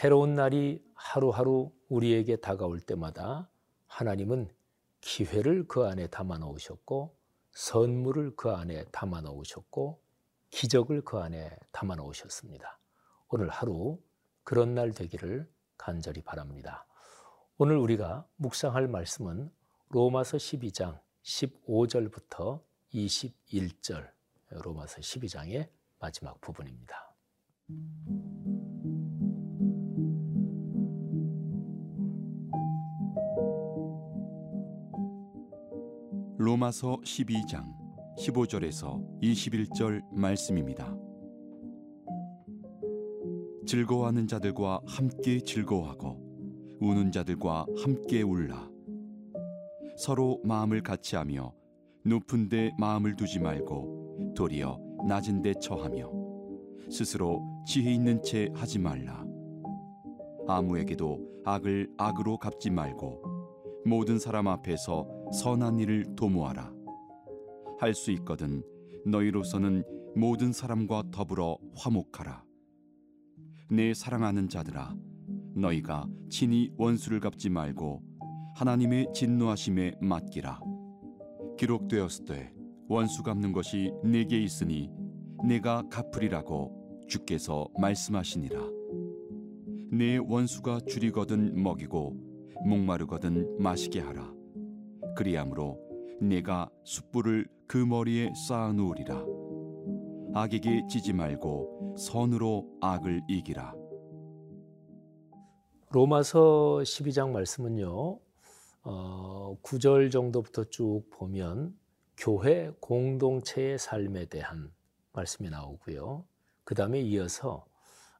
새로운 날이 하루하루 우리에게 다가올 때마다 하나님은 기회를 그 안에 담아 놓으셨고 선물을 그 안에 담아 놓으셨고 기적을 그 안에 담아 놓으셨습니다. 오늘 하루 그런 날 되기를 간절히 바랍니다. 오늘 우리가 묵상할 말씀은 로마서 12장 15절부터 21절 로마서 12장의 마지막 부분입니다. 로마서 12장 15절에서 21절 말씀입니다. 즐거워하는 자들과 함께 즐거워하고 우는 자들과 함께 울라. 서로 마음을 같이 하며 높은 데 마음을 두지 말고 도리어 낮은 데 처하며 스스로 지혜 있는 채 하지 말라. 아무에게도 악을 악으로 갚지 말고 모든 사람 앞에서 선한 일을 도모하라. 할 수 있거든 너희로서는 모든 사람과 더불어 화목하라. 내 사랑하는 자들아, 너희가 친히 원수를 갚지 말고 하나님의 진노하심에 맡기라. 기록되었을 원수 갚는 것이 내게 있으니 내가 갚으리라고 주께서 말씀하시니라. 내 원수가 줄이거든 먹이고 목마르거든 마시게 하라. 그리함으로 내가 숯불을 그 머리에 쌓아 놓으리라. 악에게 지지 말고 선으로 악을 이기라. 로마서 12장 말씀은요. 어, 9절 정도부터 쭉 보면 교회 공동체의 삶에 대한 말씀이 나오고요. 그 다음에 이어서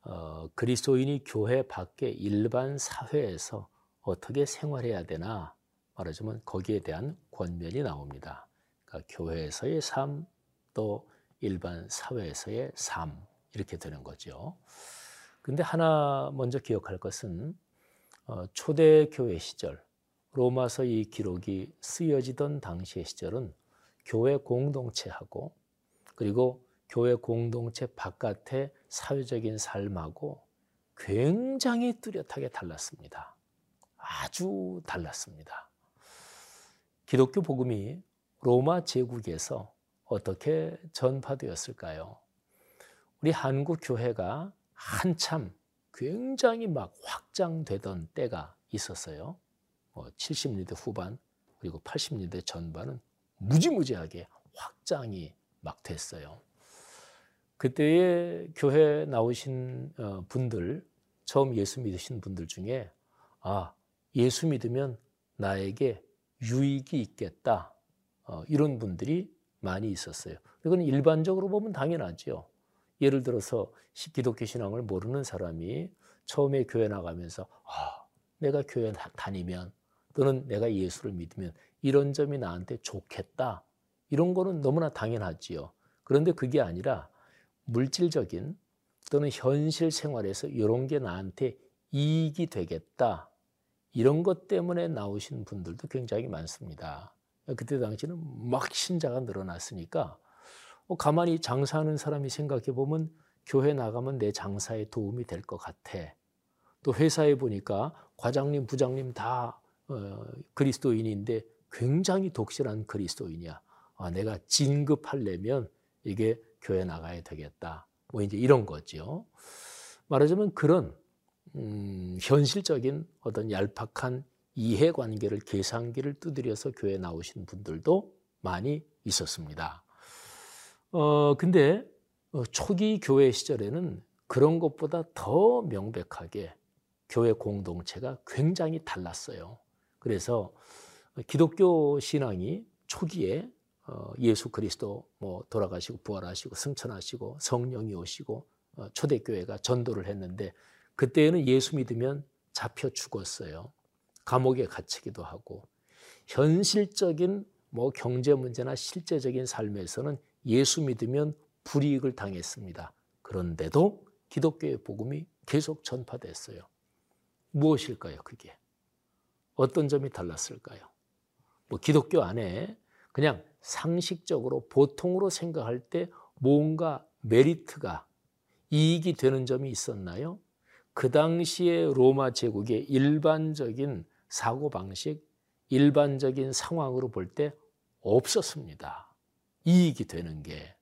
어, 그리스도인이 교회 밖에 일반 사회에서 어떻게 생활해야 되나 말하자면 거기에 대한 권면이 나옵니다. 그러니까 교회에서의 삶, 또 일반 사회에서의 삶 이렇게 되는 거죠. 근데 하나 먼저 기억할 것은 어, 초대 교회 시절 로마서 이 기록이 쓰여지던 당시의 시절은 교회 공동체하고 그리고 교회 공동체 바깥의 사회적인 삶하고 굉장히 뚜렷하게 달랐습니다. 아주 달랐습니다. 기독교 복음이 로마 제국에서 어떻게 전파되었을까요? 우리 한국 교회가 한참 굉장히 막 확장되던 때가 있었어요. 뭐 70년대 후반 그리고 80년대 전반은 무지무지하게 확장이 막 됐어요. 그때의 교회 나오신 어, 분들, 처음 예수 믿으신 분들 중에 아 예수 믿으면 나에게 유익이 있겠다. 어, 이런 분들이 많이 있었어요. 이건 일반적으로 보면 당연하죠. 예를 들어서 기독교 신앙을 모르는 사람이 처음에 교회 나가면서 아, 내가 교회 다니면 또는 내가 예수를 믿으면 이런 점이 나한테 좋겠다. 이런 거는 너무나 당연하지요. 그런데 그게 아니라 물질적인 또는 현실 생활에서 이런 게 나한테 이익이 되겠다. 이런 것 때문에 나오신 분들도 굉장히 많습니다. 그때 당시는 막 신자가 늘어났으니까 어, 가만히 장사하는 사람이 생각해 보면 교회 나가면 내 장사에 도움이 될 것 같아. 또 회사에 보니까 과장님, 부장님 다 어, 그리스도인인데 굉장히 독실한 그리스도인이야. 아, 내가 진급하려면 이게 교회 나가야 되겠다. 뭐 이제 이런 거죠. 말하자면 그런 음, 현실적인 어떤 얄팍한 이해관계를 계산기를 두드려서 교회 나오신 분들도 많이 있었습니다. 어, 근데 어, 초기 교회 시절에는 그런 것보다 더 명백하게 교회 공동체가 굉장히 달랐어요. 그래서 기독교 신앙이 초기에 어, 예수 그리스도 뭐 돌아가시고 부활하시고 승천하시고 성령이 오시고 어, 초대교회가 전도를 했는데 그때는 예수 믿으면 잡혀 죽었어요. 감옥에 갇히기도 하고 현실적인 뭐 경제 문제나 실제적인 삶에서는 예수 믿으면 불이익을 당했습니다. 그런데도 기독교의 복음이 계속 전파됐어요. 무엇일까요, 그게? 어떤 점이 달랐을까요? 뭐 기독교 안에 그냥 상식적으로 보통으로 생각할 때 뭔가 메리트가 이익이 되는 점이 있었나요? 그 당시에 로마 제국의 일반적인 사고 방식, 일반적인 상황으로 볼 때 없었습니다. 이익이 되는 게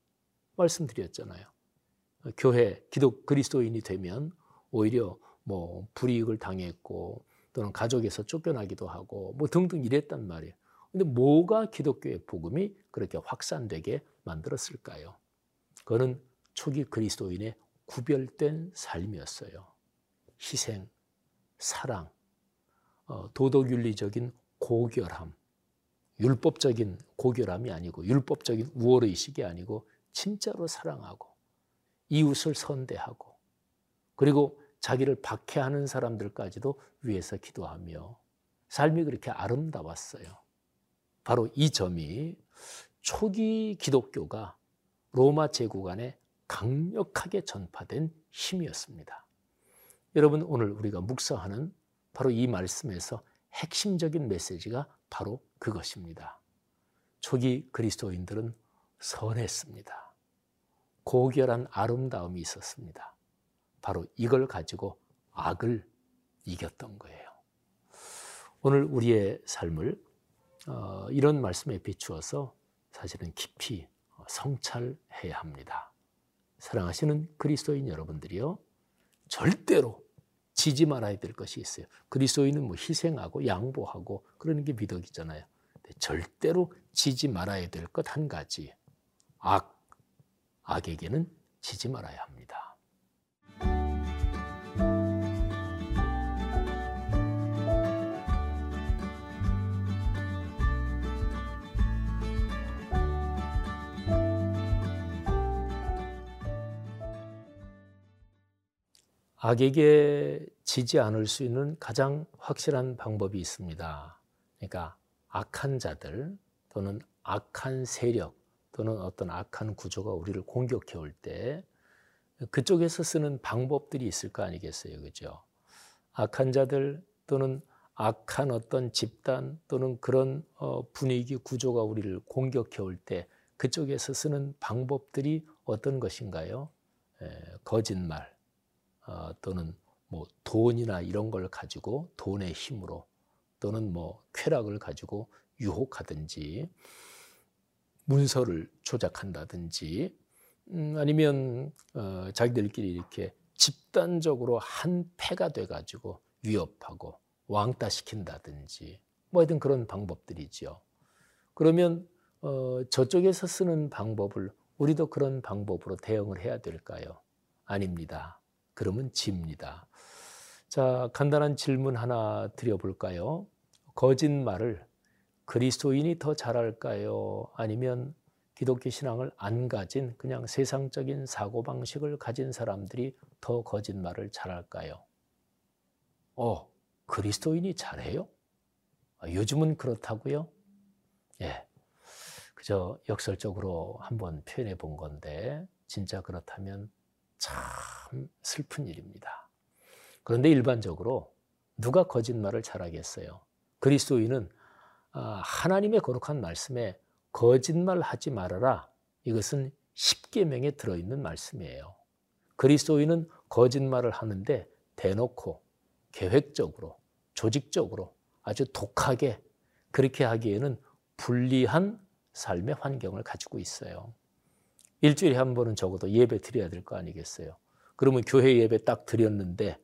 말씀드렸잖아요. 교회 기독 그리스도인이 되면 오히려 뭐 불이익을 당했고 또는 가족에서 쫓겨나기도 하고 뭐 등등 이랬단 말이에요. 근데 뭐가 기독교의 복음이 그렇게 확산되게 만들었을까요? 그거는 초기 그리스도인의 구별된 삶이었어요. 희생, 사랑, 어, 도덕윤리적인 고결함, 율법적인 고결함이 아니고 율법적인 우월의식이 아니고 진짜로 사랑하고 이웃을 선대하고 그리고 자기를 박해하는 사람들까지도 위해서 기도하며 삶이 그렇게 아름다웠어요. 바로 이 점이 초기 기독교가 로마 제국 안에 강력하게 전파된 힘이었습니다. 여러분 오늘 우리가 묵상하는 바로 이 말씀에서 핵심적인 메시지가 바로 그것입니다. 초기 그리스도인들은 선했습니다. 고결한 아름다움이 있었습니다. 바로 이걸 가지고 악을 이겼던 거예요. 오늘 우리의 삶을 어, 이런 말씀에 비추어서 사실은 깊이 성찰해야 합니다. 사랑하시는 그리스도인 여러분들이요. 절대로 지지 말아야 될 것이 있어요. 그리스도인은 뭐 희생하고 양보하고 그러는 게 미덕이잖아요. 절대로 지지 말아야 될 것 한 가지. 악, 악에게는 지지 말아야 합니다. 악에게 지지 않을 수 있는 가장 확실한 방법이 있습니다. 그러니까 악한 자들 또는 악한 세력 또는 어떤 악한 구조가 우리를 공격해 올 때 그쪽에서 쓰는 방법들이 있을 거 아니겠어요. 그죠? 악한 자들 또는 악한 어떤 집단 또는 그런 어, 분위기 구조가 우리를 공격해 올 때 그쪽에서 쓰는 방법들이 어떤 것인가요? 거짓말, 어, 또는 뭐 돈이나 이런 걸 가지고 돈의 힘으로 또는 뭐 쾌락을 가지고 유혹하든지 문서를 조작한다든지 음, 아니면 어, 자기들끼리 이렇게 집단적으로 한 패가 돼가지고 위협하고 왕따시킨다든지 뭐 하여튼 그런 방법들이죠. 그러면 어, 저쪽에서 쓰는 방법을 우리도 그런 방법으로 대응을 해야 될까요? 아닙니다. 그러면 집니다. 자, 간단한 질문 하나 드려볼까요? 거짓말을 그리스도인이 더 잘할까요? 아니면 기독교 신앙을 안 가진 그냥 세상적인 사고방식을 가진 사람들이 더 거짓말을 잘할까요? 어, 그리스도인이 잘해요? 아, 요즘은 그렇다고요? 예. 그저 역설적으로 한번 표현해 본 건데, 진짜 그렇다면 참 슬픈 일입니다. 그런데 일반적으로 누가 거짓말을 잘하겠어요? 그리스도인은 아, 하나님의 거룩한 말씀에 거짓말 하지 말아라. 이것은 십계명에 들어있는 말씀이에요. 그리스도인은 거짓말을 하는데 대놓고 계획적으로 조직적으로 아주 독하게 그렇게 하기에는 불리한 삶의 환경을 가지고 있어요. 일주일에 한 번은 적어도 예배 드려야 될 거 아니겠어요. 그러면 교회 예배 딱 드렸는데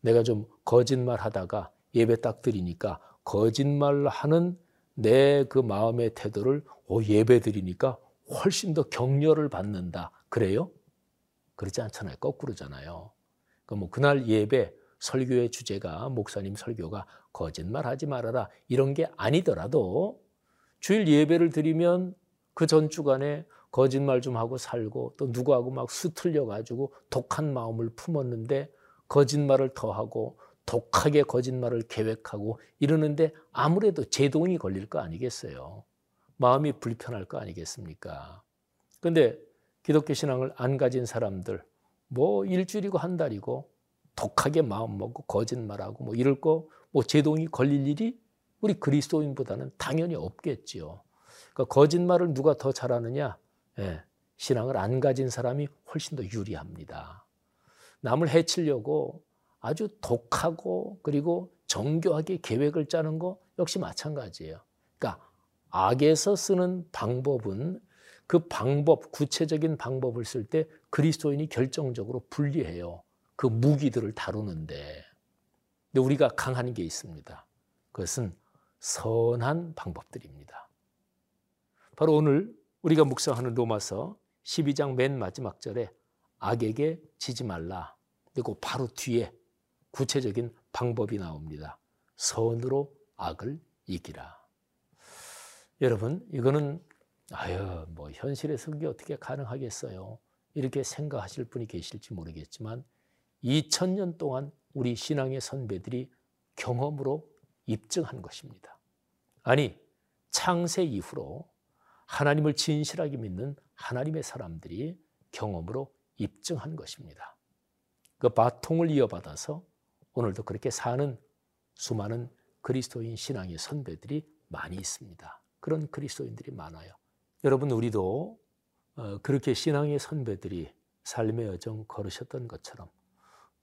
내가 좀 거짓말 하다가 예배 딱 드리니까 거짓말 하는 내 그 마음의 태도를 오, 예배 드리니까 훨씬 더 격려를 받는다. 그래요? 그렇지 않잖아요. 거꾸로잖아요. 그뭐 그러니까 그날 예배 설교의 주제가 목사님 설교가 거짓말 하지 말아라 이런 게 아니더라도 주일 예배를 드리면 그 전 주간에 거짓말 좀 하고 살고 또 누구하고 막 수틀려 가지고 독한 마음을 품었는데 거짓말을 더 하고 독하게 거짓말을 계획하고 이러는데 아무래도 제동이 걸릴 거 아니겠어요. 마음이 불편할 거 아니겠습니까? 근데 기독교 신앙을 안 가진 사람들 뭐 일주일이고 한 달이고 독하게 마음 먹고 거짓말하고 뭐 이럴 거 뭐 제동이 걸릴 일이 우리 그리스도인보다는 당연히 없겠지요. 그러니까 거짓말을 누가 더 잘하느냐? 예, 신앙을 안 가진 사람이 훨씬 더 유리합니다. 남을 해치려고 아주 독하고 그리고 정교하게 계획을 짜는 거 역시 마찬가지예요. 그러니까 악에서 쓰는 방법은 그 방법, 구체적인 방법을 쓸 때 그리스도인이 결정적으로 불리해요. 그 무기들을 다루는데. 근데 우리가 강한 게 있습니다. 그것은 선한 방법들입니다. 바로 오늘 우리가 묵상하는 로마서 12장 맨 마지막 절에 악에게 지지 말라. 그리고 바로 뒤에 구체적인 방법이 나옵니다. 선으로 악을 이기라. 여러분, 이거는 아유, 뭐 현실에서 그게 어떻게 가능하겠어요? 이렇게 생각하실 분이 계실지 모르겠지만 2000년 동안 우리 신앙의 선배들이 경험으로 입증한 것입니다. 아니, 창세 이후로 하나님을 진실하게 믿는 하나님의 사람들이 경험으로 입증한 것입니다. 그 바통을 이어받아서 오늘도 그렇게 사는 수많은 그리스도인 신앙의 선배들이 많이 있습니다. 그런 그리스도인들이 많아요. 여러분 우리도 어, 그렇게 신앙의 선배들이 삶의 여정 걸으셨던 것처럼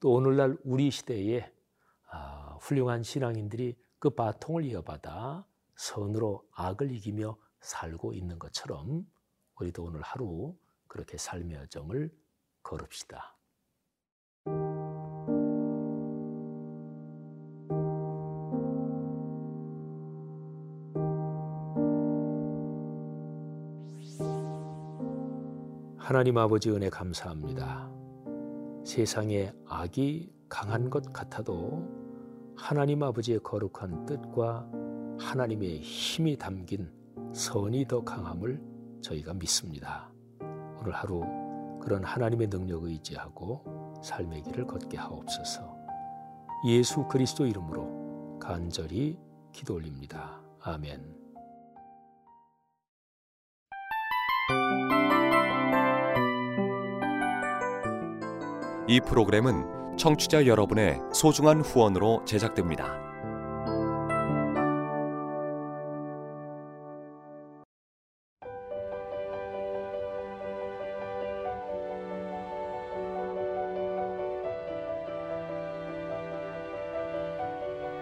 또 오늘날 우리 시대에 아, 훌륭한 신앙인들이 그 바통을 이어받아 선으로 악을 이기며 살고 있는 것처럼 우리도 오늘 하루 그렇게 삶의 여정을 걸읍시다. 하나님 아버지 은혜 감사합니다. 세상에 악이 강한 것 같아도 하나님 아버지의 거룩한 뜻과 하나님의 힘이 담긴 선이 더 강함을 저희가 믿습니다. 오늘 하루 그런 하나님의 능력을 의지하고 삶의 길을 걷게 하옵소서. 예수 그리스도 이름으로 간절히 기도 올립니다. 아멘. 이 프로그램은 청취자 여러분의 소중한 후원으로 제작됩니다.